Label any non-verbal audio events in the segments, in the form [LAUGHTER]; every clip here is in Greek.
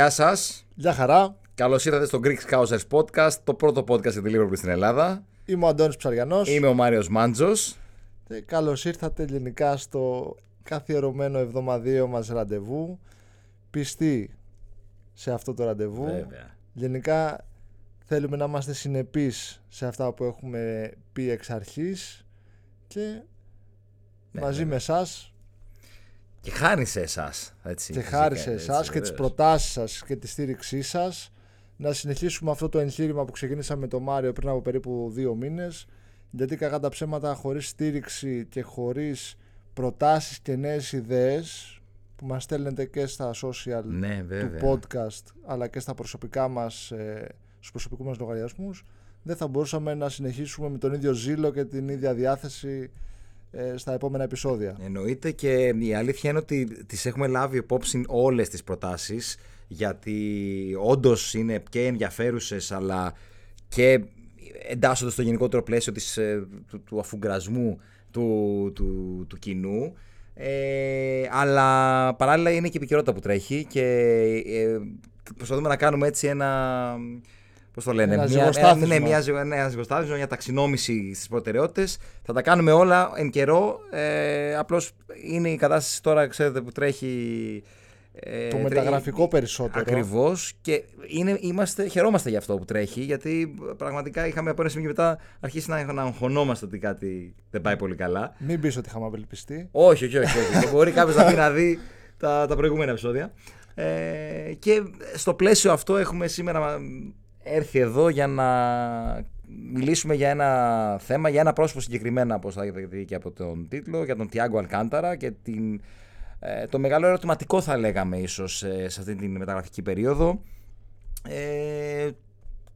Γεια σας. Γεια χαρά. Καλώς ήρθατε στο Greek Scousers Podcast, το πρώτο podcast για τη Liverpool στην Ελλάδα. Είμαι ο Αντώνης Ψαριανός Είμαι ο Μάριος Μάντζος. και καλώς ήρθατε γενικά στο καθιερωμένο εβδομαδίο μας ραντεβού. Πιστοί σε αυτό το ραντεβού. Βέβαια. Γενικά θέλουμε να είμαστε συνεπείς σε αυτά που έχουμε πει εξ αρχής και Ναι, μαζί βέβαια. με εσάς Και χάρη σε εσά. και χάρη σε εσάς και τις προτάσεις σας και τη στήριξή σας να συνεχίσουμε αυτό το εγχείρημα που ξεκίνησαμε με τον Μάριο πριν από περίπου δύο μήνες γιατί κακά τα ψέματα χωρίς στήριξη και χωρίς προτάσεις και νέες ιδέες που μας στέλνετε και στα social Ναι, του βέβαια. podcast αλλά και στα προσωπικά μας ε, στους προσωπικούς μας λογαριασμούς δεν θα μπορούσαμε να συνεχίσουμε με τον ίδιο ζήλο και την ίδια διάθεση ε, στα επόμενα επεισόδια. Εννοείται και η αλήθεια είναι ότι τις έχουμε λάβει υπόψη όλες τις προτάσεις γιατί όντως είναι και ενδιαφέρουσες αλλά και εντάσσονται στο γενικότερο πλαίσιο της, ε, του, του αφουγκρασμού του, του, του κοινού ε, αλλά παράλληλα είναι και η επικαιρότητα που τρέχει και ε, προσπαθούμε να κάνουμε έτσι ένα Πώς το λένε, Ένα μια, ζυγοστάθισμα. ναι, μια, ζυγο- ναι, ένα ζυγοστάθισμα, μια ταξινόμηση στις προτεραιότητες. Θα τα κάνουμε όλα εν καιρό. Ε, Απλώς είναι η κατάσταση τώρα, ξέρετε, που τρέχει. Ε, το μεταγραφικό περισσότερο. Ακριβώς. Και είναι, είμαστε, χαιρόμαστε για αυτό που τρέχει, γιατί πραγματικά είχαμε από ένα σημείο και μετά αρχίσει να, να αγχωνόμαστε ότι κάτι δεν πάει πολύ καλά. Μην πεις ότι είχαμε απελπιστεί. Όχι, όχι, όχι. όχι. [LAUGHS] Μπορεί κάποιος να πει να δει τα, τα προηγούμενα επεισόδια. Ε, και στο πλαίσιο αυτό έχουμε σήμερα έρθει εδώ για να μιλήσουμε για ένα θέμα, για ένα πρόσωπο συγκεκριμένα, όπως θα δει και από τον τίτλο, για τον Τιάγκο Αλκάνταρα και την, ε, το μεγάλο ερωτηματικό θα λέγαμε ίσως ε, σε αυτή την μεταγραφική περίοδο. Ε,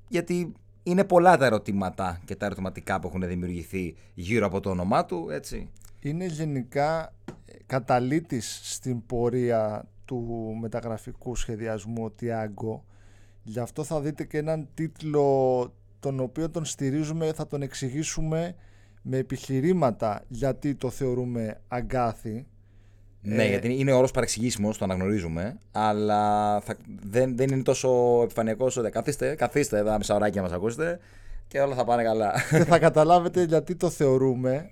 γιατί είναι πολλά τα ερωτήματα και τα ερωτηματικά που έχουν δημιουργηθεί γύρω από το όνομά του, έτσι. είναι γενικά ε, καταλήτης στην πορεία του μεταγραφικού σχεδιασμού ο Τιάγκο. Γι' αυτό θα δείτε και έναν τίτλο τον οποίο τον στηρίζουμε, θα τον εξηγήσουμε με επιχειρήματα γιατί το θεωρούμε αγκάθι. Ναι, Ε, γιατί είναι όρος παρεξηγήσιμος, το αναγνωρίζουμε, αλλά θα, δεν, δεν είναι τόσο επιφανειακός όσο καθίστε, καθίστε εδώ ένα μισάωράκι να μας ακούσετε και όλα θα πάνε καλά. και θα [LAUGHS] καταλάβετε γιατί το θεωρούμε.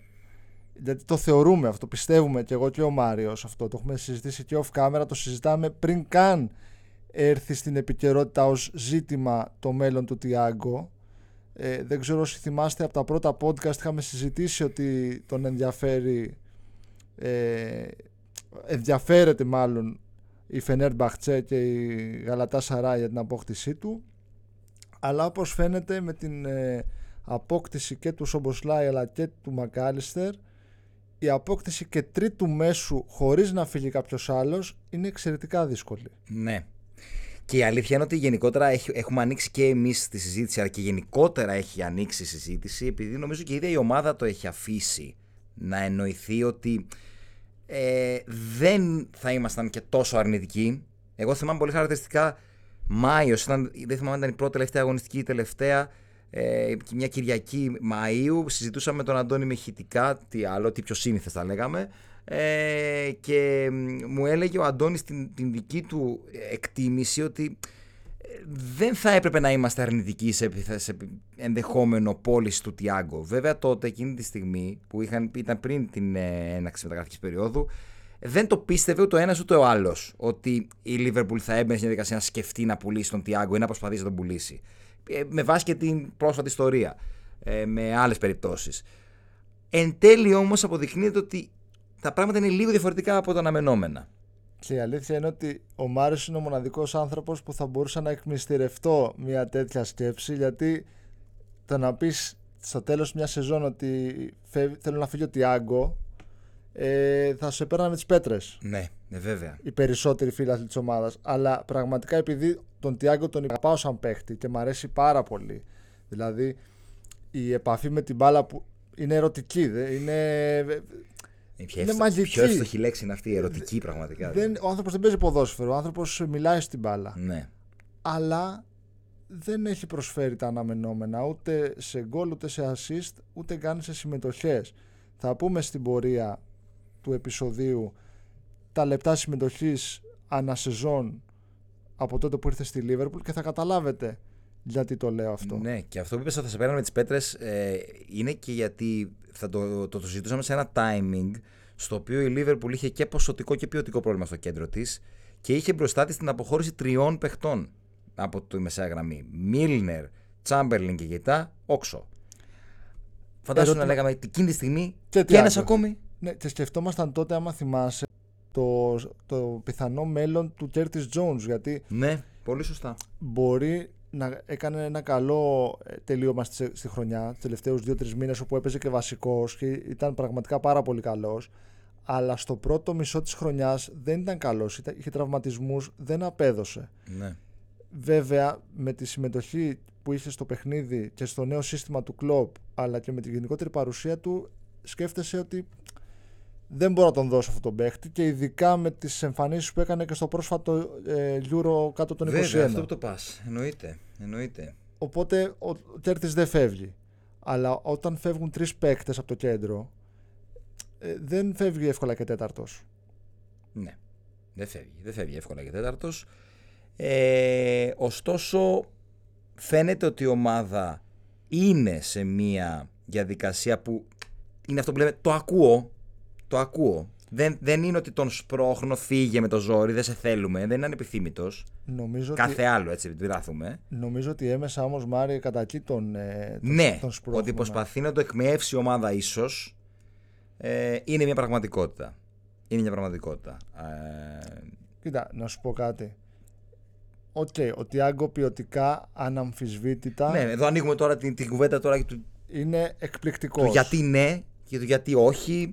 Γιατί το θεωρούμε αυτό, πιστεύουμε και εγώ και ο Μάριος αυτό. Το έχουμε συζητήσει και off camera, το συζητάμε πριν καν έρθει στην επικαιρότητα ως ζήτημα το μέλλον του Τιάγκο. Ε, δεν ξέρω όσοι θυμάστε από τα πρώτα podcast είχαμε συζητήσει ότι τον ενδιαφέρει ε, ενδιαφέρεται μάλλον η Φενέρ Μπαχτσέ και η Γαλατά Σαρά για την απόκτησή του αλλά όπως φαίνεται με την ε, απόκτηση και του Σομποσλάι αλλά και του Μακάλιστερ η απόκτηση και τρίτου μέσου χωρίς να φύγει κάποιος άλλος είναι εξαιρετικά δύσκολη. ναι. Και η αλήθεια είναι ότι γενικότερα έχει- έχουμε ανοίξει και εμείς τη συζήτηση, αλλά και γενικότερα έχει ανοίξει η συζήτηση, επειδή νομίζω και η ίδια η ομάδα το έχει αφήσει να εννοηθεί ότι ε, δεν θα ήμασταν και τόσο αρνητικοί. Εγώ θυμάμαι πολύ χαρακτηριστικά Μάιος, δεν θυμάμαι αν ήταν η πρώτη τελευταία αγωνιστική ή η τελευταία. Ε, μια Κυριακή Μαΐου συζητούσαμε με τον Αντώνη με ηχητικά, τι άλλο, τι πιο σύνηθες θα λέγαμε. Ε, και μ, μου έλεγε ο Αντώνης την, την δική του εκτίμηση ότι ε, δεν θα έπρεπε να είμαστε αρνητικοί σε, επιθε- σε επι- ενδεχόμενο πώληση του Τιάγκο. Βέβαια τότε εκείνη τη στιγμή που είχαν, ήταν πριν την ε, έναξη μεταγραφικής περίοδου δεν το πίστευε ούτε ο ένας ούτε ο άλλος ότι η Liverpool θα έμπαινε στην διαδικασία να σκεφτεί να πουλήσει τον Τιάγκο ή να προσπαθήσει να τον πουλήσει. Ε, με βάση και την πρόσφατη ιστορία ε, με άλλες περιπτώσεις. Εν τέλει όμως αποδεικνύεται ότι τα πράγματα είναι λίγο διαφορετικά από τα αναμενόμενα. Και η αλήθεια είναι ότι ο Μάριος είναι ο μοναδικός άνθρωπος που θα μπορούσα να εκμυστηρευτώ μια τέτοια σκέψη γιατί το να πεις στο τέλος μιας σεζόν ότι φεύγει- θέλω να φύγει ο Τιάγκο ε, θα σε παίρνανε τις πέτρες Ναι, ναι βέβαια. οι περισσότεροι φίλαθλοι της ομάδας αλλά πραγματικά επειδή τον Τιάγκο τον αγαπάω σαν παίχτη και μου αρέσει πάρα πολύ δηλαδή η επαφή με την μπάλα που είναι ερωτική δε, είναι... Είναι πιο, Είναι εύστο- μαγική. πιο εύστοχη λέξη είναι αυτή, η ερωτική πραγματικά. δεν, ο άνθρωπος δεν παίζει ποδόσφαιρο ο άνθρωπος μιλάει στην μπάλα Ναι. αλλά δεν έχει προσφέρει τα αναμενόμενα ούτε σε γκολ ούτε σε assist ούτε καν σε συμμετοχές θα πούμε στην πορεία του επεισοδίου τα λεπτά συμμετοχής ανασεζόν από τότε που ήρθε στη Λίβερπουλ και θα καταλάβετε γιατί το λέω αυτό. Ναι, και αυτό που είπες ότι θα σε πέρανε με τις πέτρες ε, είναι και γιατί θα το, το, το συζητούσαμε σε ένα timing στο οποίο η Λίβερπουλ είχε και ποσοτικό και ποιοτικό πρόβλημα στο κέντρο της και είχε μπροστά της την αποχώρηση τριών παιχτών από τη μεσαία γραμμή. Μίλνερ, Τσάμπερλιν και Γετά, Όξο. Φαντάζομαι να λέγαμε εκείνη τη στιγμή Και και, τι ένας άλλο; ακόμη. Ναι, και σκεφτόμασταν τότε, άμα θυμάσαι, το, το πιθανό μέλλον του Curtis Jones. Γιατί Ναι, πολύ σωστά. μπορεί να έκανε ένα καλό ε, τελείωμα στη, στη χρονιά, τους τελευταίους δύο-τρεις μήνες, όπου έπαιζε και βασικός και ήταν πραγματικά πάρα πολύ καλός. Αλλά στο πρώτο μισό της χρονιάς δεν ήταν καλός. Είχε τραυματισμούς, δεν απέδωσε. Ναι. Βέβαια, με τη συμμετοχή που είχε στο παιχνίδι και στο νέο σύστημα του κλοπ, αλλά και με τη γενικότερη παρουσία του, σκέφτεσαι ότι δεν μπορώ να τον δώσω αυτόν τον παίχτη και ειδικά με τις εμφανίσεις που έκανε και στο πρόσφατο ε, Euro κάτω των 21. Βέβαια, αυτό που το πας. Εννοείται. Εννοείται. Οπότε ο Κέρτης δεν φεύγει. Αλλά όταν φεύγουν τρεις παίκτες από το κέντρο, ε, δεν φεύγει εύκολα και τέταρτος. Ναι. Δεν φεύγει. Δεν φεύγει εύκολα και τέταρτος. Ε, ωστόσο, φαίνεται ότι η ομάδα είναι σε μία διαδικασία που είναι αυτό που λέμε το ακούω. Το ακούω. Δεν, δεν είναι ότι τον σπρώχνω, φύγε με το ζόρι, δεν σε θέλουμε, δεν είναι ανεπιθύμητος. Νομίζω Κάθε ότι, άλλο έτσι, δράθουμε. νομίζω ότι έμεσα όμως Μάρι κατά εκεί τον, ε, τον, Ναι, τον σπρώχνουμε. ότι προσπαθεί να το εκμεύσει η ομάδα ίσως ε, είναι μια πραγματικότητα. Είναι μια πραγματικότητα. Ε, Κοίτα, να σου πω κάτι. Οκ, ο Τιάγκο ποιοτικά αναμφισβήτητα ναι, εδώ ανοίγουμε τώρα την, την κουβέντα τώρα του, είναι εκπληκτικός. του γιατί ναι και του γιατί όχι.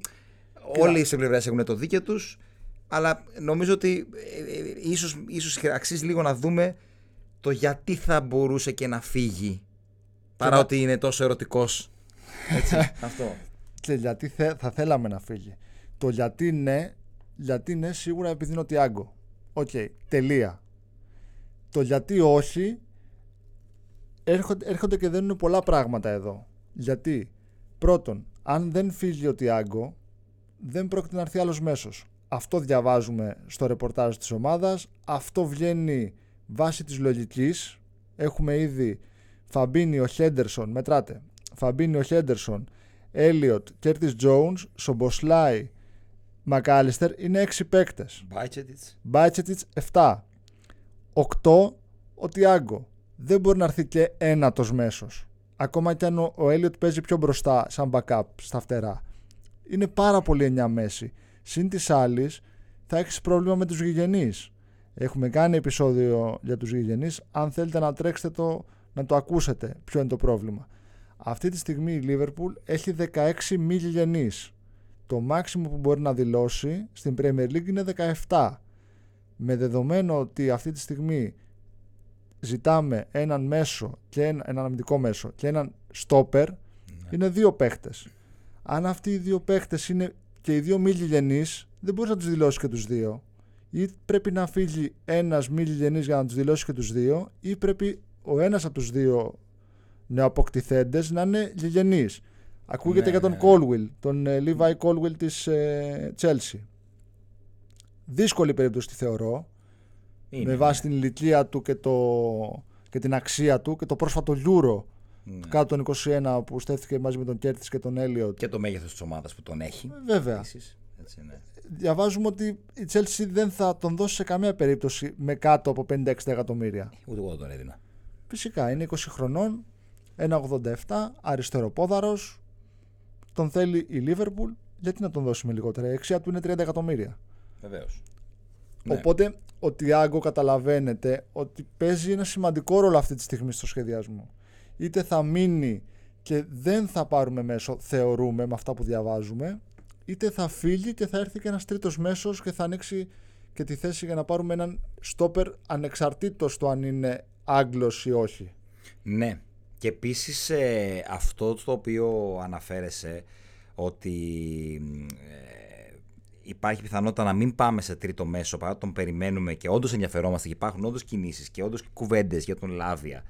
Όλοι οι πλευρές έχουν το δίκαιο τους. Αλλά νομίζω ότι ε, ε, ίσως, ίσως αξίζει λίγο να δούμε το γιατί θα μπορούσε και να φύγει. Παρά να- ότι είναι τόσο ερωτικός. Έτσι, [LAUGHS] αυτό. Και γιατί θε- θα θέλαμε να φύγει. Το γιατί ναι, γιατί ναι σίγουρα επειδή είναι ο Τιάγκο. Οκ, τελεία. Το γιατί όχι έρχονται, έρχονται και δένουν πολλά πράγματα εδώ. Γιατί πρώτον, αν δεν φύγει ο Τιάγκο, δεν πρόκειται να έρθει άλλος μέσος. Αυτό διαβάζουμε στο ρεπορτάζ της ομάδας. Αυτό βγαίνει βάσει της λογικής. Έχουμε ήδη Φαμπίνιο Χέντερσον, μετράτε. Φαμπίνιο Χέντερσον, Έλιοτ, Κέρτις Jones, Σομποσλάι, Μακάλιστερ είναι 6 παίκτες. Μπάιτσετιτς. Μπάιτσετιτς 7. 8 ο Τιάγκο. Δεν μπορεί να έρθει και ένατος μέσος. Ακόμα κι αν ο, ο Έλιοτ παίζει πιο μπροστά σαν backup στα φτερά. Είναι πάρα πολύ εννιά μέση. Συν της άλλης, θα έχεις πρόβλημα με τους γηγενείς. Έχουμε κάνει επεισόδιο για τους γηγενείς. Αν θέλετε να τρέξετε το, να το ακούσετε ποιο είναι το πρόβλημα. Αυτή τη στιγμή η Liverpool έχει 16 μη γηγενείς. Το μάξιμο που μπορεί να δηλώσει στην Premier League είναι 17 με δεδομένο ότι αυτή τη στιγμή ζητάμε έναν μέσο και ένα, έναν αμυντικό μέσο και έναν στόπερ είναι δύο παίχτες αν αυτοί οι δύο παίχτες είναι και οι δύο μη γηγενείς δεν μπορείς να τους δηλώσεις και τους δύο ή πρέπει να φύγει ένας μη γηγενής για να τους δηλώσει και τους δύο ή πρέπει ο ένας από τους δύο νεοαποκτηθέντες να είναι γηγενής ακούγεται Ναι, για τον ναι. Colwill τον ε, Levi Colwill της ε, Chelsea δύσκολη περίπτωση τη θεωρώ Είναι, με ναι. βάση την ηλικία του και, το, και την αξία του και το πρόσφατο Euro Ναι. κάτω των 21 που στέφθηκε μαζί με τον Κέρτης και τον Έλιοτ. Και το μέγεθος της ομάδας που τον έχει. Βέβαια. Επίσης. Έτσι, ναι. Διαβάζουμε ότι η Chelsea δεν θα τον δώσει σε καμία περίπτωση με κάτω από 50-60 εκατομμύρια. Ούτε εγώ τον έδινα. Φυσικά είναι 20 χρονών, 1,87, αριστεροπόδαρος, τον θέλει η Liverpool, γιατί να τον δώσουμε λιγότερα. Η αξία του είναι 30 εκατομμύρια. Βεβαίως. Ναι. Οπότε ο Τιάγκο καταλαβαίνετε ότι παίζει ένα σημαντικό ρόλο αυτή τη στιγμή στο σχεδιασμό. Είτε θα μείνει και δεν θα πάρουμε μέσο, θεωρούμε με αυτά που διαβάζουμε, είτε θα φύγει και θα έρθει και ένας τρίτος μέσος και θα ανοίξει και τη θέση για να πάρουμε έναν στόπερ ανεξαρτήτως το αν είναι Άγγλος ή όχι. Ναι. Και επίσης αυτό το οποίο αναφέρεσαι ότι ε, υπάρχει πιθανότητα να μην πάμε σε τρίτο μέσο παρά τον περιμένουμε και όντως ενδιαφερόμαστε και υπάρχουν όντως κινήσεις και όντως κουβέντες για τον Λάβια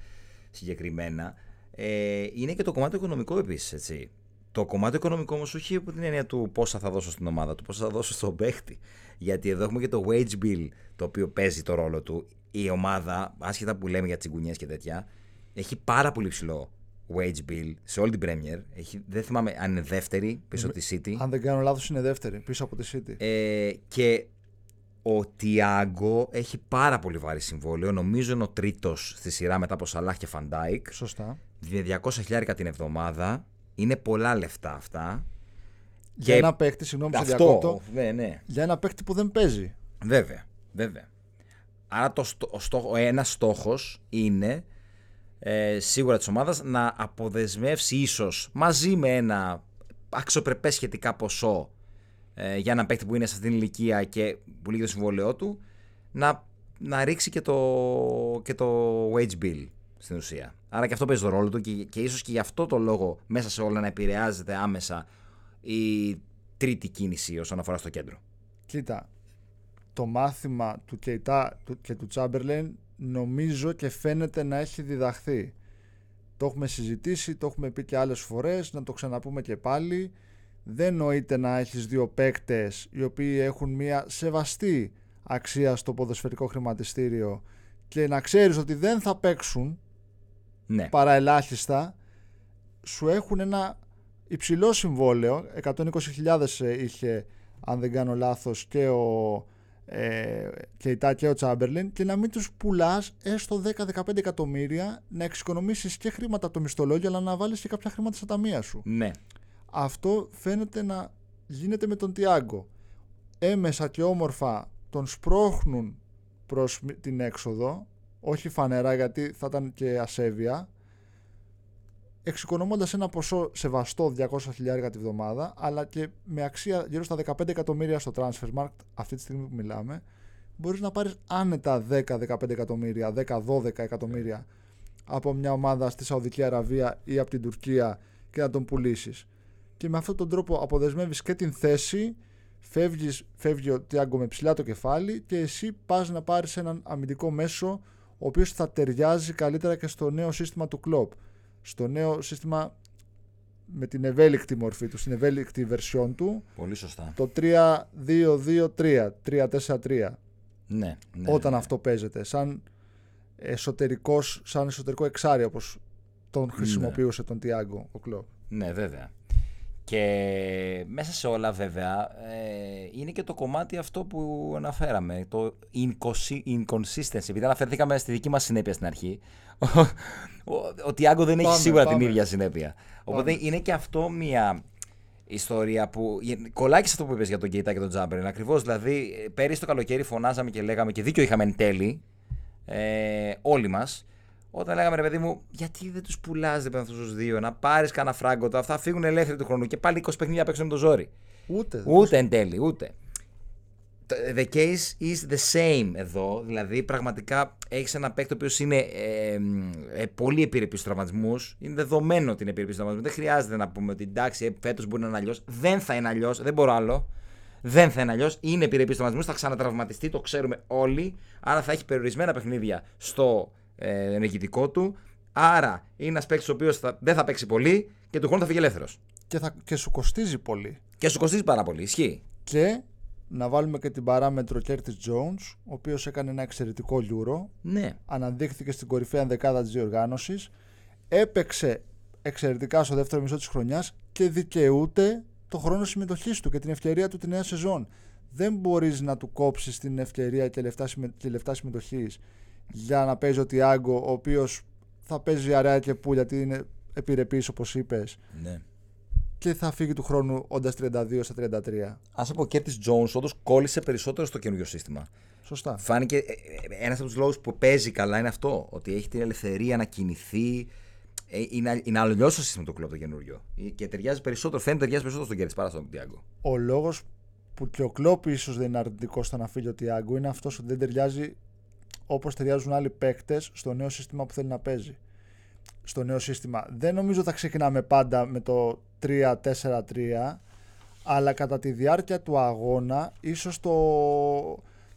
συγκεκριμένα. Ε, είναι και το κομμάτι οικονομικό επίσης, έτσι. Το κομμάτι οικονομικό όμως όχι από την έννοια του πόσα θα δώσω στην ομάδα του, πόσα θα δώσω στον παίχτη. Γιατί εδώ έχουμε και το wage bill το οποίο παίζει το ρόλο του. η ομάδα, άσχετα που λέμε για τσιγκουνιές και τέτοια, έχει πάρα πολύ ψηλό wage bill σε όλη την Premier. Έχει, δεν θυμάμαι αν είναι δεύτερη πίσω από τη City. Αν δεν κάνω λάθος είναι δεύτερη πίσω από τη City. Ε, και ο Τιάγκο έχει πάρα πολύ βαρύ συμβόλαιο. Νομίζω είναι ο τρίτος στη σειρά μετά από Σαλάχ και Φαν Ντάικ. Σωστά. Είναι 200 χιλιάρικα την εβδομάδα. Είναι πολλά λεφτά αυτά. Για ένα παίκτη, συγγνώμη που σε αυτό, διακόπτω, ναι, ναι. για ένα παίκτη που δεν παίζει. Βέβαια, βέβαια. Άρα το, στο- ο, στόχο, ο ένας στόχος είναι ε, σίγουρα της ομάδας να αποδεσμεύσει ίσως μαζί με ένα αξιοπρεπές σχετικά ποσό ε, για έναν παίκτη που είναι σε αυτήν την ηλικία και που λύγει το συμβόλαιό του να, να ρίξει και το, και το wage bill στην ουσία. Άρα και αυτό παίζει το ρόλο του και, και ίσως και γι' αυτό το λόγο μέσα σε όλα να επηρεάζεται άμεσα η τρίτη κίνηση όσον αφορά στο κέντρο. Κοίτα, το μάθημα του Κεϊτά του- και του Τσάμπερλεν νομίζω και φαίνεται να έχει διδαχθεί. Το έχουμε συζητήσει, το έχουμε πει και άλλες φορές, να το ξαναπούμε και πάλι. Δεν νοείται να έχεις δύο παίκτες οι οποίοι έχουν μια σεβαστή αξία στο ποδοσφαιρικό χρηματιστήριο και να ξέρεις ότι δεν θα παίξουν Ναι. παρά ελάχιστα σου έχουν ένα υψηλό συμβόλαιο 120.000 είχε αν δεν κάνω λάθος και ο ε, Κεϊτά και ο Τσάμπερλιν και να μην τους πουλάς έστω 10-15 εκατομμύρια να εξοικονομήσεις και χρήματα από το μισθολόγιο αλλά να βάλεις και κάποια χρήματα στα ταμεία σου Ναι. Αυτό φαίνεται να γίνεται με τον Τιάγκο. Έμεσα και όμορφα τον σπρώχνουν προς μ- την έξοδο όχι φανερά γιατί θα ήταν και ασέβεια εξοικονομώντας ένα ποσό σεβαστό 200 χιλιάρια τη βδομάδα αλλά και με αξία γύρω στα 15 εκατομμύρια στο Transfermarkt αυτή τη στιγμή που μιλάμε μπορείς να πάρεις άνετα 10-15 εκατομμύρια 10-12 εκατομμύρια από μια ομάδα στη Σαουδική Αραβία ή από την Τουρκία και να τον πουλήσεις και με αυτόν τον τρόπο αποδεσμεύεις και την θέση φεύγεις, φεύγει ο Τιάγκο με ψηλά το κεφάλι και εσύ πας να πάρεις έναν αμυντικό μέσο ο οποίος θα ταιριάζει καλύτερα και στο νέο σύστημα του κλόπ στο νέο σύστημα με την ευέλικτη μορφή του, στην ευέλικτη version του Πολύ σωστά. το 3-2-2-3 3-4-3 Ναι. ναι όταν ναι. αυτό παίζεται σαν εσωτερικός, σαν εσωτερικό εξάρι όπως τον χρησιμοποιούσε τον Τιάγκο ο Κλόπ Ναι, βέβαια. Και μέσα σε όλα βέβαια ε, είναι και το κομμάτι αυτό που αναφέραμε, το inconsi- inconsistency. Επειδή αναφερθήκαμε στη δική μας συνέπεια στην αρχή, ο, ο, ο Τιάγκο δεν έχει Πάμε, σίγουρα πάμε. την ίδια συνέπεια. Οπότε είναι και αυτό μια ιστορία που γε- κολλάει και σε αυτό που είπες για τον Κέιτα και τον Τζάμπερν. Ακριβώς, δηλαδή ε, πέρυσι το καλοκαίρι φωνάζαμε και λέγαμε και δίκιο είχαμε εν τέλει, ε, όλοι μας, όταν λέγαμε ρε παιδί μου, γιατί δεν τους πουλάς αυτούς τους δύο, να πάρεις κανένα φράγκο, αυτά θα φύγουν ελεύθεροι του χρόνου και πάλι 20 παιχνίδια παίξουν με το ζόρι. ούτε, Ούτε εν τέλει, ούτε. Το- The case is the same εδώ. Δηλαδή, πραγματικά έχεις ένα παίκτη ο οποίος είναι ε, ε, πολύ επιρρεπής στους τραυματισμούς. Είναι δεδομένο ότι είναι επιρρεπής στους τραυματισμούς. Δεν χρειάζεται να πούμε ότι εντάξει, φέτος μπορεί να είναι αλλιώς. Δεν θα είναι αλλιώς. Δεν μπορώ άλλο. Δεν θα είναι αλλιώς. Είναι επιρρεπής στους τραυματισμούς. Θα ξανατραυματιστεί, το ξέρουμε όλοι. Άρα θα έχει περιορισμένα παιχνίδια στο ε, ενεργητικό του. Άρα είναι ένας παίκτης ο οποίος δεν θα παίξει πολύ και του χρόνου θα φύγει ελεύθερος. και, θα, και σου κοστίζει πολύ Και σου κοστίζει πάρα πολύ. Ισχύει. και να βάλουμε και την παράμετρο Curtis Jones ο οποίος έκανε ένα εξαιρετικό Euro Ναι. αναδείχθηκε στην κορυφαία δεκάδα της διοργάνωσης έπαιξε εξαιρετικά στο δεύτερο μισό της χρονιάς και δικαιούται το χρόνο συμμετοχής του και την ευκαιρία του τη νέα σεζόν δεν μπορείς να του κόψεις την ευκαιρία και λεφτά, συμμε... και λεφτά συμμετοχής για να παίζει ο Τιάγκο ο οποίος θα παίζει αρέα και πουλ γιατί είναι επιρρεπής όπως είπες ναι. και θα φύγει του χρόνου όντας 32 στα 33 Να πω, ο Curtis Jones όντως κόλλησε περισσότερο στο καινούριο σύστημα. σωστά Φάνηκε ένας από τους λόγους που παίζει καλά είναι αυτό. Ότι έχει την ελευθερία να κινηθεί. Ε, Είναι, είναι αλλιώς το σύστημα του Κλοπ το καινούριο. Ε, Και ταιριάζει περισσότερο, φαίνεται ταιριάζει περισσότερο στον Curtis παρά στον Τιάγκο. ο λόγος που και ο Κλόπ ίσως δεν είναι αρνητικός στο να φύγει ο Τιάγκο είναι αυτός ότι δεν ταιριάζει όπως ταιριάζουν άλλοι παίκτες στο νέο σύστημα που θέλει να παίζει. Στο νέο σύστημα. Δεν νομίζω θα ξεκινάμε πάντα με το 3-4-3 αλλά κατά τη διάρκεια του αγώνα ίσως το,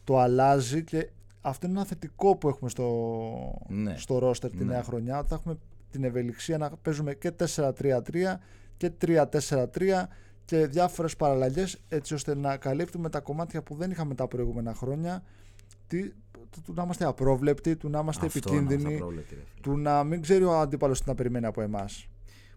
το αλλάζει και αυτό είναι ένα θετικό που έχουμε στο, Ναι. στο ρόστερ τη Ναι. νέα χρονιά ότι θα έχουμε την ευελιξία να παίζουμε και 4-3-3 και 3-4-3 και διάφορες παραλλαγές έτσι ώστε να καλύπτουμε τα κομμάτια που δεν είχαμε τα προηγούμενα χρόνια τι, του, του να είμαστε απρόβλεπτοι, του να είμαστε Αυτό επικίνδυνοι, να είμαστε απρόβλεπτοι, ρε φίλε. του να μην ξέρει ο αντίπαλος τι να περιμένει από εμάς.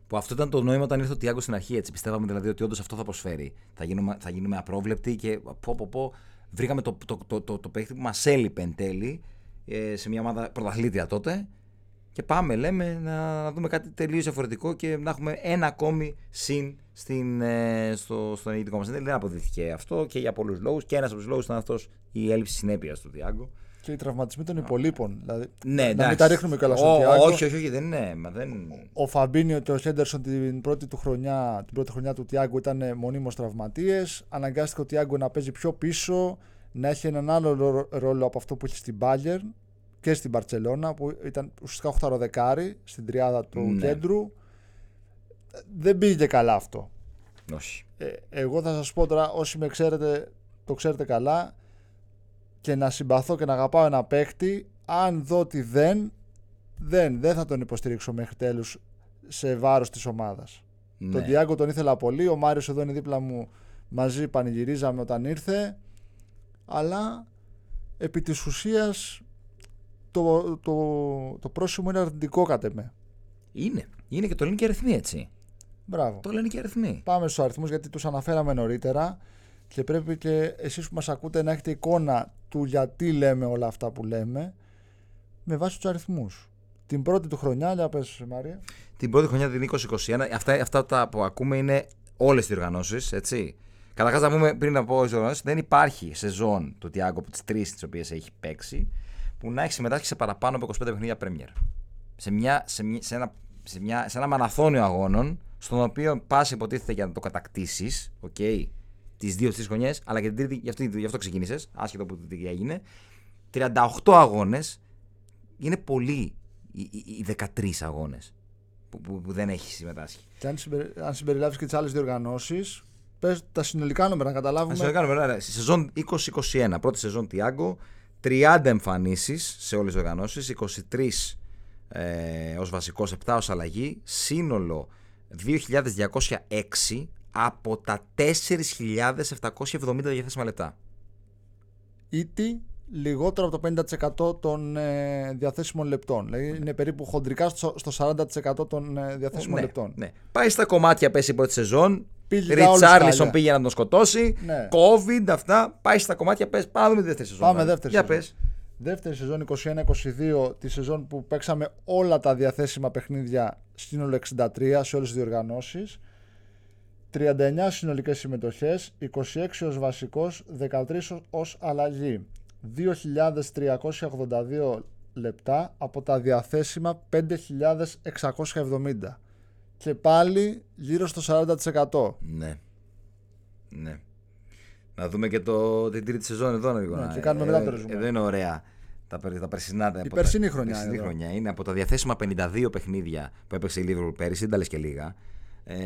Που αυτό ήταν το νόημα όταν ήρθε ο Τιάγκος στην αρχή. Έτσι. Πιστεύαμε δηλαδή ότι όντως αυτό θα προσφέρει. Θα γίνουμε, θα γίνουμε απρόβλεπτοι και πω, πω, πω, βρήκαμε το, το, το, το, το παίχτη που μας έλειπε εν τέλει ε, σε μια ομάδα πρωταθλήτρια τότε. Και πάμε, λέμε, να, να δούμε κάτι τελείως διαφορετικό και να έχουμε ένα ακόμη συν στην, ε, στο, στον ηγετικό μας. Δεν αποδείχθηκε αυτό και για πολλούς λόγους. Και ένας από τους λόγους ήταν αυτός η έλλειψη συνέπειας του Τιάγκο. Και οι τραυματισμοί των υπολείπων. Δηλαδή, Ναι, να εντάξει. μην τα ρίχνουμε κιόλας στον Ω, Τιάγκο. Όχι, όχι, όχι, δεν είναι. Μα δεν... Ο Φαμπίνιο και ο Χέντερσον την πρώτη, του χρονιά, την πρώτη χρονιά του Τιάγκο ήταν μονίμως τραυματίες. Αναγκάστηκε ο Τιάγκο να παίζει πιο πίσω, να έχει έναν άλλο ρο- ρόλο από αυτό που είχε στην Bayern και στην Μπαρτσελώνα που ήταν ουσιαστικά οχταροδεκάρι στην τριάδα του Ναι. κέντρου. Δεν πήγε καλά αυτό. όχι. Ε, εγώ θα σας πω τώρα, όσοι με ξέρετε, το ξέρετε καλά και να συμπαθώ και να αγαπάω ένα παίκτη, αν δω ότι δεν, δεν, δεν θα τον υποστηρίξω μέχρι τέλους σε βάρος της ομάδας. Ναι. Τον Διάγκο τον ήθελα πολύ, ο Μάριος εδώ είναι δίπλα μου, μαζί πανηγυρίζαμε όταν ήρθε, αλλά επί της ουσίας το, το, το πρόσημο είναι αρνητικό κατ' εμέ. Είναι. Είναι και το λένε και αριθμοί έτσι. Μπράβο. Το λένε και αριθμοί. Πάμε στους αριθμούς γιατί τους αναφέραμε νωρίτερα και πρέπει και εσείς που μας ακούτε να έχετε εικόνα του γιατί λέμε όλα αυτά που λέμε με βάση τους αριθμούς. Την πρώτη του χρονιά, για πες Μάρια. Την πρώτη χρονιά την 2021, αυτά, αυτά τα που ακούμε είναι όλες τι οργανώσεις, έτσι. Καταρχάς, να πούμε πριν από όλες τις οργανώσεις, δεν υπάρχει σεζόν του Τιάγκο από τις τρεις τις οποίες έχει παίξει που να έχει συμμετάσχει σε παραπάνω από 25 παιχνίδια Premier. Σε, μια, σε, μια, σε, ένα, σε, μια, σε ένα μαραθώνιο αγώνων, στον οποίο πα υποτίθεται για να το κατακτήσεις, okay, τις δύο-τρει χρονιές, αλλά και την τρίτη, γι' αυτό, γι αυτό ξεκίνησες, άσχετο που τι έγινε. 38 αγώνες είναι πολύ οι, οι, οι 13 αγώνες που, που, που δεν έχεις συμμετάσχει. Και αν, συμπερι... αν συμπεριλάβεις και τις άλλες διοργανώσεις, πες τα συνολικά νούμερα να καταλάβουμε. Α το κάνουμε. Ωραία. Στη σεζόν 2021, πρώτη σεζόν Τιάγκο, 30 εμφανίσεις σε όλες τις οργανώσει, 23 ε, ως βασικός, 7 ως αλλαγή, σύνολο 2.206 από τα 4.770 διαθέσιμα λεπτά. Ήτι λιγότερο από το 50% των ε, διαθέσιμων λεπτών. Δηλαδή είναι περίπου χοντρικά στο, στο 40% των ε, διαθέσιμων ναι, λεπτών. ναι. Πάει στα κομμάτια, πέσει η πρώτη σεζόν. Πήγε για όλους Ριτσάρλισον χάλια. πήγε να τον σκοτώσει. Ναι. COVID, αυτά. Πάει στα κομμάτια, πες. Πάμε με τη δεύτερη σεζόν. Πάμε πάλι. δεύτερη Για σεζόν. πες. Δεύτερη σεζόν 21-22, τη σεζόν που παίξαμε όλα τα διαθέσιμα παιχνίδια σύνολο 63 σε όλες τις διοργανώσεις. 39 συνολικές συμμετοχές, 26 ως βασικός, 13 ως αλλαγή. 2.382 λεπτά από τα διαθέσιμα 5.670. Και πάλι γύρω στο 40%. Ναι. Ναι. Να δούμε και το, την τρίτη σεζόν εδώ να λίγο. Ναι, να- και κάνουμε ε, μετά το ρεζουμέ. Εδώ είναι ωραία. Τα, περι- τα περσινά. τα- από τα- περσινή χρονιά περσινή εδώ. χρονιά είναι από τα διαθέσιμα 52 παιχνίδια που έπαιξε η Liverpool πέρυσι, δεν τα λες και λίγα. Ε,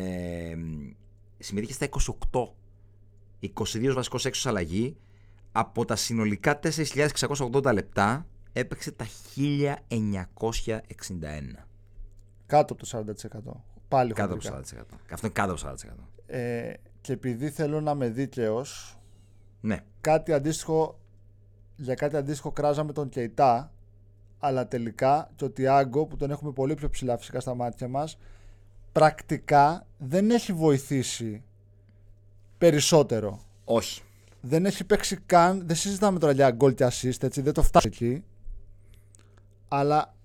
συμμετείχε στα 28. 22 βασικός έξω αλλαγή. Από τα συνολικά 4.680 λεπτά έπαιξε τα 1961. Κάτω από το 40%. Πάλι Κάτω από χοντρικά. το 40%. Αυτό είναι κάτω από το 40%. Ε, και επειδή θέλω να είμαι δίκαιος, Ναι. κάτι αντίστοιχο, για κάτι αντίστοιχο κράζαμε τον Κεϊτά, αλλά τελικά και ο Τιάγκο που τον έχουμε πολύ πιο ψηλά φυσικά στα μάτια μας, πρακτικά δεν έχει βοηθήσει περισσότερο. Όχι. Δεν έχει παίξει καν, δεν συζητάμε τώρα για γκολ και assist, έτσι, δεν το φτάσει εκεί. Αλλά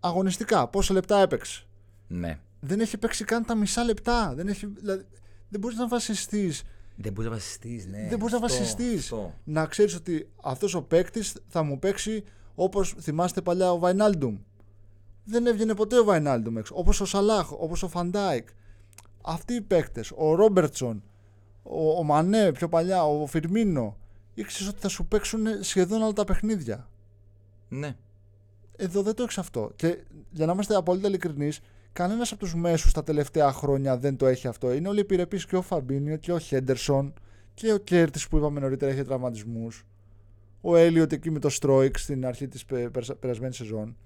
αγωνιστικά, πόσα λεπτά έπαιξε. Ναι. Δεν έχει παίξει καν τα μισά λεπτά. Δεν, έχει, δηλαδή, δεν μπορείς να βασιστείς. Δεν μπορείς να βασιστείς, ναι. δεν μπορείς να Αυτό, βασιστείς. αυτό. Να ξέρεις ότι αυτός ο παίκτης θα μου παίξει όπως θυμάστε παλιά ο Βαϊνάλντουμ. Δεν έβγαινε ποτέ ο Βαϊνάλντουμ έξω. Όπως ο Σαλάχ, όπως ο Φαν Ντάικ. Αυτοί οι παίκτες, ο Ρόμπερτσον, ο, ο Μανέ πιο παλιά, ο Φιρμίνο, ήξερες ότι θα σου παίξουν σχεδόν όλα τα παιχνίδια. Ναι. Εδώ δεν το έχεις αυτό. Και για να είμαστε απόλυτα ειλικρινείς, κανένας από τους μέσους τα τελευταία χρόνια δεν το έχει αυτό. Είναι όλοι επιρρεπείς και ο Φαμπίνιο και ο Χέντερσον και ο Κέρτις που είπαμε νωρίτερα έχει τραυματισμούς. Ο Έλιοτ εκεί με το Στρόικ στην αρχή της περασμένης σεζόν.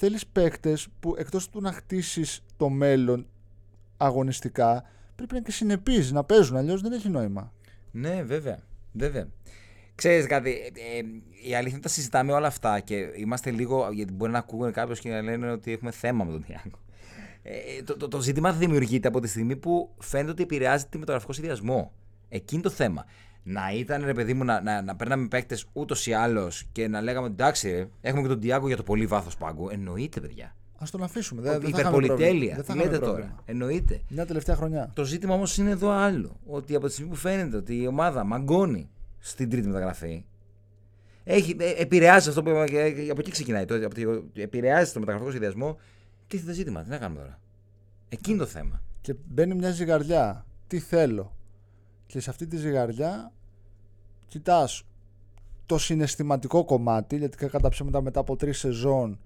Θέλεις παίκτες που εκτός του να χτίσεις το μέλλον αγωνιστικά, πρέπει να είναι και συνεπείς να παίζουν. Αλλιώς δεν έχει νόημα. Ναι, βέβαια. βέβαια. Ξέρεις κάτι, ε, ε, η αλήθεια είναι τα συζητάμε όλα αυτά και είμαστε λίγο, γιατί μπορεί να ακούγουν κάποιος και να λένε ότι έχουμε θέμα με τον Τιάγκο. Ε, το, το, το ζήτημα δημιουργείται από τη στιγμή που φαίνεται ότι επηρεάζει τη μεταγραφικό σχεδιασμό. Εκείνη το θέμα. Να ήταν ρε παιδί μου να, να, να παίρναμε παίκτες ούτως ή άλλως και να λέγαμε εντάξει, ρε, έχουμε και τον Τιάγκο για το πολύ βάθος πάγκου. Εννοείται, παιδιά. Α τον αφήσουμε. Δεν, Ότι δεν θα είχαμε Υπερπολιτέλεια. πρόβλημα. Τι Δεν θα είχαμε λέτε πρόβλημα. τώρα. Εννοείται. Μια τελευταία χρονιά. Το ζήτημα όμως είναι εδώ άλλο. Ότι από τη στιγμή που φαίνεται ότι η ομάδα μαγκώνει στην τρίτη μεταγραφή, έχει, ε, επηρεάζει αυτό που είπαμε και από εκεί ξεκινάει. Το, από το, επηρεάζει το μεταγραφικό σχεδιασμό. Τίθεται ζήτημα. Τι να κάνουμε τώρα; Εκείνο το θέμα. Και μπαίνει μια ζυγαριά. Τι θέλω. Και σε αυτή τη ζυγαριά κοιτάς το συναισθηματικό κομμάτι, γιατί κατά τα ψέματα μετά από τρεις σεζόν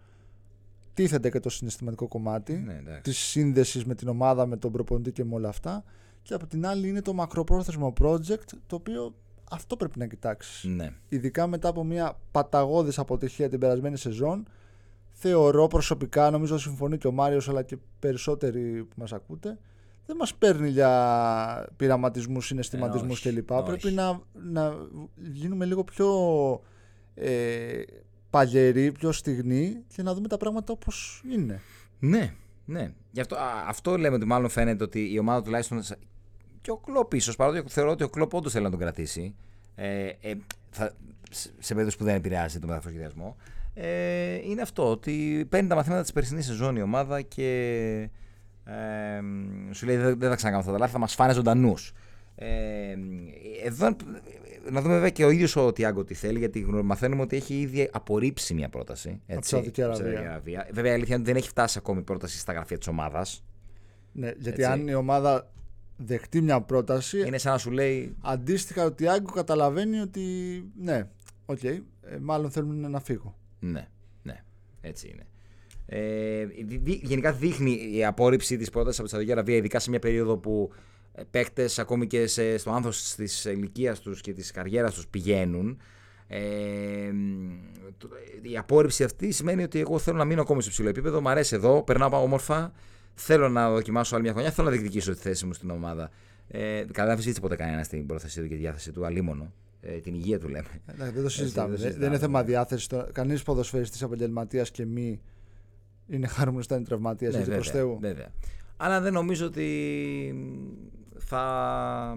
τίθεται και το συναισθηματικό κομμάτι Ναι, εντάξει. της σύνδεσης με την ομάδα, με τον προπονητή και με όλα αυτά. Και από την άλλη είναι το μακροπρόθεσμο project, το οποίο αυτό πρέπει να κοιτάξεις. Ναι. Ειδικά μετά από μια παταγώδης αποτυχία την περασμένη σεζόν, θεωρώ προσωπικά, νομίζω συμφωνεί και ο Μάριος αλλά και περισσότεροι που μας ακούτε, δεν μας παίρνει για πειραματισμούς, συναισθηματισμούς Ε, όχι, κλπ. όχι. Πρέπει να, να γίνουμε λίγο πιο ε, παλιεροί, πιο στιγνοί και να δούμε τα πράγματα όπως είναι. Ναι, ναι. Γι' αυτό, α, αυτό λέμε ότι μάλλον φαίνεται ότι η ομάδα τουλάχιστον. σε- Και ο Κλοπ ίσως, παρότι θεωρώ ότι ο Κλοπ όντως θέλει να τον κρατήσει. Ε, ε, θα, σε σε περίπτωση που δεν επηρεάζει τον μεταγραφικό σχεδιασμό. Ε, είναι αυτό, ότι παίρνει τα μαθήματα της περσινής σεζόν η ομάδα και ε, σου λέει δεν, δεν θα ξανακάνω αυτά τα λάθη, θα μας φάνε ζωντανούς. Ε, εδώ να δούμε βέβαια και ο ίδιος ο Τιάγκο τι θέλει, γιατί γνω- μαθαίνουμε ότι έχει ήδη απορρίψει μια πρόταση. Έτσι, Σαουδική από τη Αραβία. Σαουδική Αραβία. Βέβαια, η αλήθεια είναι ότι δεν έχει φτάσει ακόμη η πρόταση στα γραφεία της ομάδας. Ναι, γιατί Έτσι. αν η ομάδα δεχτεί μια πρόταση, Είναι σαν να σου λέει. αντίστοιχα ο Τιάγκο καταλαβαίνει ότι ναι, οκ, ε, μάλλον θέλουν να φύγω. Ναι, ναι, έτσι είναι. Ε, δι- δι- γενικά δείχνει η απόρριψη της πρότασης από τη Σαουδική Αραβία, ειδικά σε μια περίοδο που παίκτες ακόμη και σε, στο άνθος της ηλικίας τους και της καριέρας τους πηγαίνουν. Ε, το- η απόρριψη αυτή σημαίνει ότι εγώ θέλω να μείνω ακόμη στο ψηλό επίπεδο. Μ' αρέσει εδώ, περνάω πάω όμορφα. Θέλω να δοκιμάσω άλλη μια χρονιά. Θέλω να διεκδικήσω τη θέση μου στην ομάδα. Ε, καλά, δεν αμφισβήτησε ποτέ κανένα την πρόθεσή του και τη διάθεση του. Αλίμονο. Ε, την υγεία του λέμε. Εντάξει, δεν το συζητάμε. δεν Δεν, συζητάμε, δεν είναι θέμα ναι. διάθεση. Κανείς ποδοσφαιριστής επαγγελματίας και μη είναι χαρούμενο να είναι τραυματίας. Ναι, έτσι προς βέβαια, Θεού. βέβαια. Αλλά δεν νομίζω ότι θα,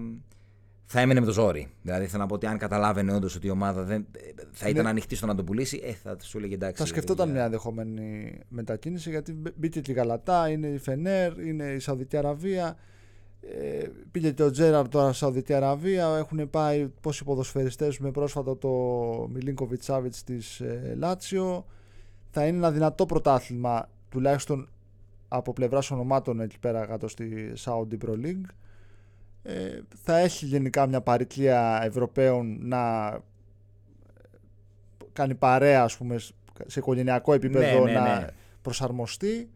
θα έμενε με το ζόρι. Δηλαδή θέλω να πω ότι αν καταλάβαινε όντως ότι η ομάδα δεν, θα ήταν Ναι. ανοιχτή στο να τον πουλήσει, ε, θα σου έλεγε εντάξει. Θα σκεφτόταν για- μια ενδεχόμενη μετακίνηση γιατί μπ- μπήκε και η Γαλατά, είναι η Φενέρ, είναι η Σαουδική Αραβία. Ε, πήγε και ο Τζέραρ τώρα στη Σαουδική Αραβία. Έχουν πάει πόσοι ποδοσφαιριστές με πρόσφατα το Μιλίνκοβιτ Σάβιτ της ε, Λάτσιο. Θα είναι ένα δυνατό πρωτάθλημα τουλάχιστον από πλευράς ονομάτων εκεί πέρα κάτω στη Saudi Pro League. Ε, θα έχει γενικά μια παροικία Ευρωπαίων να κάνει παρέα ας πούμε σε οικογενειακό επίπεδο Ναι, ναι, να ναι. προσαρμοστεί.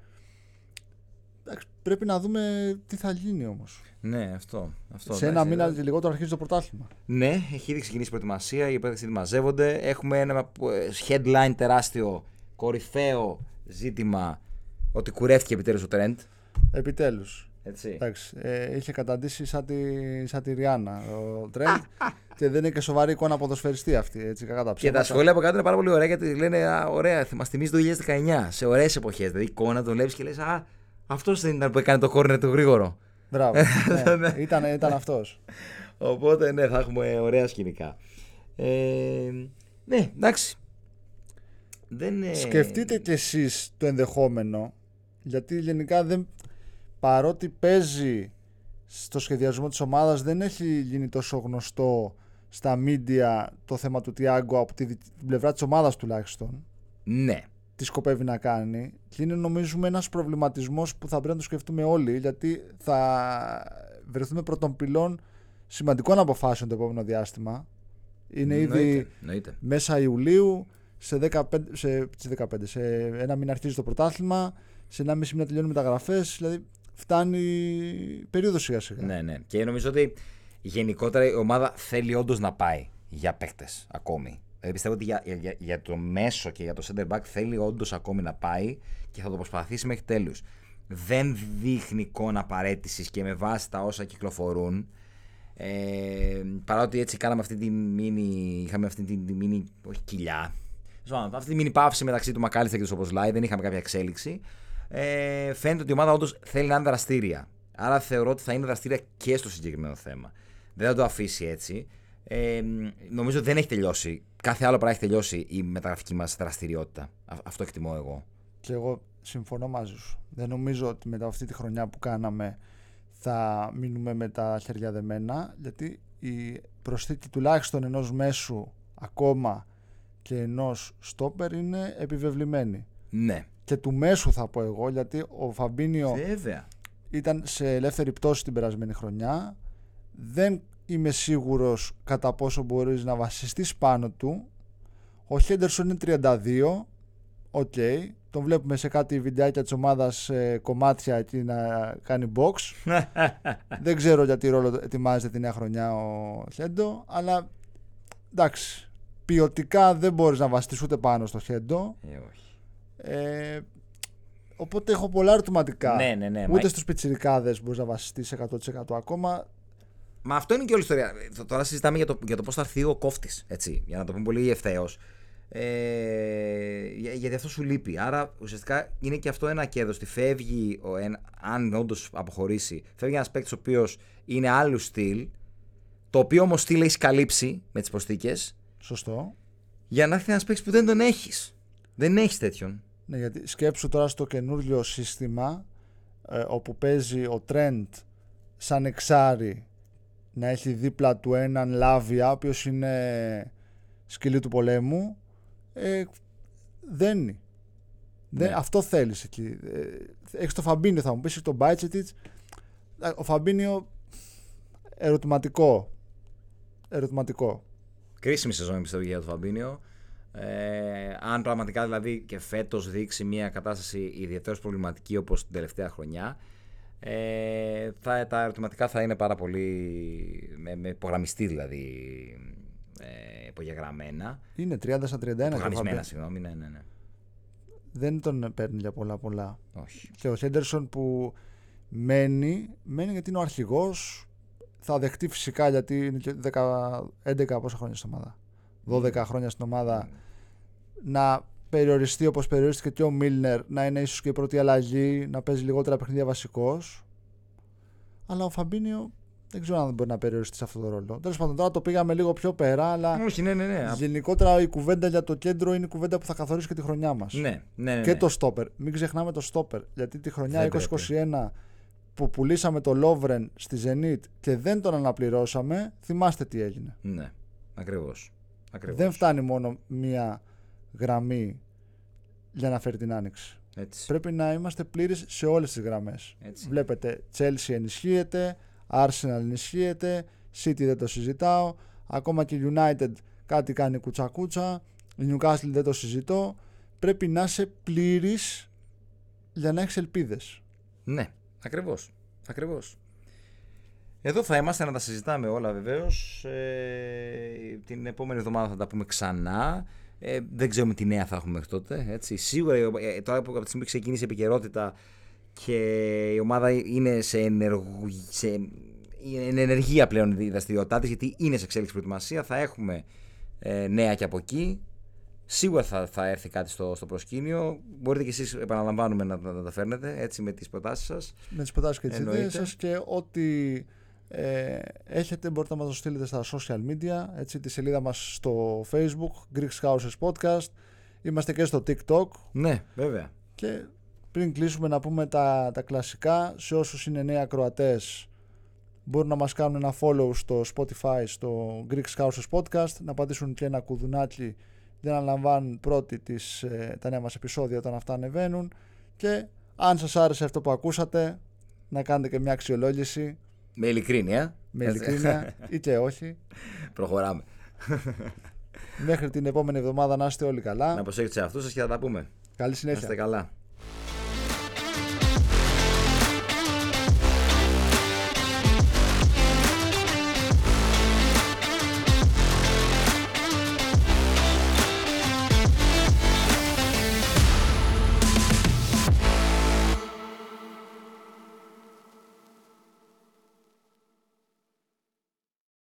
Εντάξει, πρέπει να δούμε τι θα γίνει όμως. Ναι, αυτό. αυτό σε ένα εντάξει, μήνα ε, και λιγότερο αρχίζει το πρωτάθλημα. Ναι, έχει ήδη ξεκινήσει η προετοιμασία, οι παίκτες ήδη μαζεύονται. Έχουμε ένα ε, headline τεράστιο, κορυφαίο ζήτημα ότι κουρεύτηκε επιτέλους ο Trent. Επιτέλους. Έτσι. Εντάξει, ε, είχε καταντήσει σαν τη, σαν τη Ριάννα ο Τρέντ [LAUGHS] και δεν είναι και σοβαρή εικόνα ποδοσφαιριστή αυτή. Έτσι, κακά τα Και ψέματα. τα σχόλια από κάτω είναι πάρα πολύ ωραία γιατί λένε α, ωραία, μας θυμίζει το 2019 σε ωραίες εποχές. Δηλαδή εικόνα τον βλέπεις και λες Α, αυτός δεν ήταν που έκανε το κόρνερ του γρήγορο. Μπράβο. [LAUGHS] ναι, ήταν, ήταν αυτός. Οπότε ναι, θα έχουμε ωραία σκηνικά. Ε, ναι, εντάξει. Δεν, ε, Σκεφτείτε κι εσείς το ενδεχόμενο γιατί γενικά δεν, παρότι παίζει στο σχεδιασμό της ομάδας δεν έχει γίνει τόσο γνωστό στα μίντια το θέμα του Τιάγκο από τη δι- την πλευρά της ομάδας τουλάχιστον Ναι. τι σκοπεύει να κάνει και είναι νομίζουμε ένας προβληματισμός που θα πρέπει να το σκεφτούμε όλοι γιατί θα βρεθούμε πρώτων πυλών σημαντικών αποφάσεων το επόμενο διάστημα είναι ήδη Εννοείται, εννοείται. μέσα Ιουλίου σε, 15, σε, σε 15, σε ένα μήνα αρχίζει το πρωτάθλημα σε ένα μισή μήνα τελειώνουν οι μεταγραφές δηλαδή φτάνει περίοδος σιγά σιγά Ναι, ναι. Και νομίζω ότι γενικότερα η ομάδα θέλει όντως να πάει για παίκτες ακόμη. Δηλαδή πιστεύω ότι για, για, για το μέσο και για το center back θέλει όντως ακόμη να πάει και θα το προσπαθήσει μέχρι τέλους. Δεν δείχνει εικόνα παρέτηση και με βάση τα όσα κυκλοφορούν. Ε, παρότι έτσι κάναμε αυτή τη μίνι. Είχαμε αυτή τη, τη μίνι. Όχι κοιλιά. Αυτή τη μίνι παύση μεταξύ του Μακάλιστα και του Σοποσλάι, δεν είχαμε κάποια εξέλιξη. Ε, φαίνεται ότι η ομάδα όντως θέλει να είναι δραστήρια. Άρα θεωρώ ότι θα είναι δραστήρια και στο συγκεκριμένο θέμα. Δεν θα το αφήσει έτσι. Ε, νομίζω δεν έχει τελειώσει. Κάθε άλλο πράγμα έχει τελειώσει η μεταγραφική μας δραστηριότητα. Αυτό εκτιμώ εγώ. Και εγώ συμφωνώ μαζί σου. Δεν νομίζω ότι μετά αυτή τη χρονιά που κάναμε θα μείνουμε με τα χέρια δεμένα, γιατί η προσθήκη τουλάχιστον ενός μέσου ακόμα και ενός στόπερ είναι επιβεβλημένη. Ναι. Και του μέσου θα πω εγώ, γιατί ο Φαμπίνιο Βέβαια. ήταν σε ελεύθερη πτώση την περασμένη χρονιά. Δεν είμαι σίγουρος κατά πόσο μπορείς να βασιστείς πάνω του. Ο Χέντερσον είναι 32, οκ. Okay. Τον βλέπουμε σε κάτι βιντεάκια της ομάδας ε, κομμάτια εκεί να κάνει box. [LAUGHS] Δεν ξέρω για τι ρόλο ετοιμάζεται τη νέα χρονιά ο Χέντο, αλλά εντάξει, ποιοτικά δεν μπορείς να βασιστείς ούτε πάνω στο Χέντο. Ε, όχι. Ε, οπότε έχω πολλά ερωτηματικά. Ναι, ναι, ναι. Ούτε μα... στους πιτσιρικάδες μπορείς να βασιστείς 100% ακόμα. Μα αυτό είναι και όλη η ιστορία. Τώρα συζητάμε για το, για το πώς θα έρθει ο κόφτης. Για να το πούμε πολύ ευθέως. Ε, γιατί αυτό σου λείπει. Άρα ουσιαστικά είναι και αυτό ένα κέρδος. Ότι φεύγει, ο, ένα, αν όντως αποχωρήσει, φεύγει ένας παίκτης ο οποίος είναι άλλου στυλ. Το οποίο όμως στυλ έχει καλύψει με τις προσθήκες. Σωστό. Για να έρθει ένας παίκτης που δεν τον έχεις. Δεν έχεις τέτοιον. Ναι, γιατί σκέψου τώρα στο καινούριο σύστημα ε, όπου παίζει ο Trent σαν εξάρι να έχει δίπλα του έναν Λάβια, ο οποίος είναι σκυλί του πολέμου, ε, δεν ναι. αυτό θέλεις εκεί. Ε, έχεις το Φαμπίνιο, θα μου πεις, τον Μπάιτσετιτς. Ε, ο Φαμπίνιο ερωτηματικό. Ερωτηματικό. Κρίσιμη σεζόν πιστεύω για τον Φαμπίνιο. Ε, αν πραγματικά δηλαδή και φέτος δείξει μια κατάσταση ιδιαίτερως προβληματική όπως την τελευταία χρονιά, ε, θα, τα ερωτηματικά θα είναι πάρα πολύ με, με υπογραμμιστή δηλαδή ε, υπογεγραμμένα. Είναι 30 στα 31. Υπογραμμισμένα, συγγνώμη, ναι, ναι, ναι. Δεν τον παίρνει για πολλά πολλά. Όχι. Και ο Χέντερσον που μένει, μένει γιατί είναι ο αρχηγός, θα δεχτεί φυσικά γιατί είναι και 10, 11 πόσα χρόνια στην ομάδα. 12 mm. χρόνια στην ομάδα. Mm. Να περιοριστεί όπως περιορίστηκε και ο Μίλνερ, να είναι ίσως και η πρώτη αλλαγή, να παίζει λιγότερα παιχνίδια βασικός. Αλλά ο Φαμπίνιο δεν ξέρω αν μπορεί να περιοριστεί σε αυτό το ρόλο. Τέλος πάντων, τώρα το πήγαμε λίγο πιο πέρα, αλλά. Όχι, ναι, ναι, ναι. Γενικότερα η κουβέντα για το κέντρο είναι η κουβέντα που θα καθορίσει και τη χρονιά μας. Ναι, ναι, ναι, Και το στόπερ. Μην ξεχνάμε το στόπερ. Γιατί τη χρονιά 2021 που πουλήσαμε το Λόβρεν στη Zenit και δεν τον αναπληρώσαμε, θυμάστε τι έγινε. Ναι, ακριβώς. Δεν φτάνει μόνο μία γραμμή για να φέρει την άνοιξη. Έτσι. Πρέπει να είμαστε πλήρεις σε όλες τις γραμμές. Βλέπετε, Chelsea ενισχύεται, Arsenal ενισχύεται, City δεν το συζητάω, ακόμα και United κάτι κάνει κουτσακούτσα, Newcastle δεν το συζητώ. Πρέπει να είσαι πλήρης για να έχεις ελπίδες. Ναι, ακριβώς. Ακριβώς. Εδώ θα είμαστε να τα συζητάμε όλα βεβαίως. Ε, την επόμενη εβδομάδα θα τα πούμε ξανά. Ε, δεν ξέρουμε τι νέα θα έχουμε μέχρι τότε. Έτσι. Σίγουρα ε, τώρα από τη στιγμή που ξεκίνησε η επικαιρότητα και η ομάδα είναι σε, ενεργου... σε... Είναι ενεργεία πλέον η δραστηριότητά της, γιατί είναι σε εξέλιξη προετοιμασία. Θα έχουμε ε, νέα και από εκεί. Σίγουρα θα, θα έρθει κάτι στο, στο προσκήνιο. Μπορείτε και εσείς, επαναλαμβάνουμε, να, να, τα φέρνετε έτσι με τις προτάσεις σας. Με τις προτάσεις και τις ιδέες σας και ό,τι ε, έχετε μπορείτε να μας το στείλετε στα social media, έτσι, τη σελίδα μας στο facebook, Greek Houses Podcast. Είμαστε και στο TikTok. Ναι, βέβαια. Και πριν κλείσουμε να πούμε τα, τα κλασικά, σε όσους είναι νέοι ακροατές μπορούν να μας κάνουν ένα follow στο Spotify, στο Greek Houses Podcast, να πατήσουν και ένα κουδουνάκι για να λαμβάνουν πρώτοι τις, ε, τα νέα μας επεισόδια όταν αυτά ανεβαίνουν και αν σας άρεσε αυτό που ακούσατε να κάνετε και μια αξιολόγηση με ειλικρίνεια. Με ειλικρίνεια ή και όχι. [LAUGHS] Προχωράμε. Μέχρι την επόμενη εβδομάδα να είστε όλοι καλά. Να προσέχετε σε αυτούς σας και θα τα πούμε. Καλή συνέχεια. Να είστε καλά.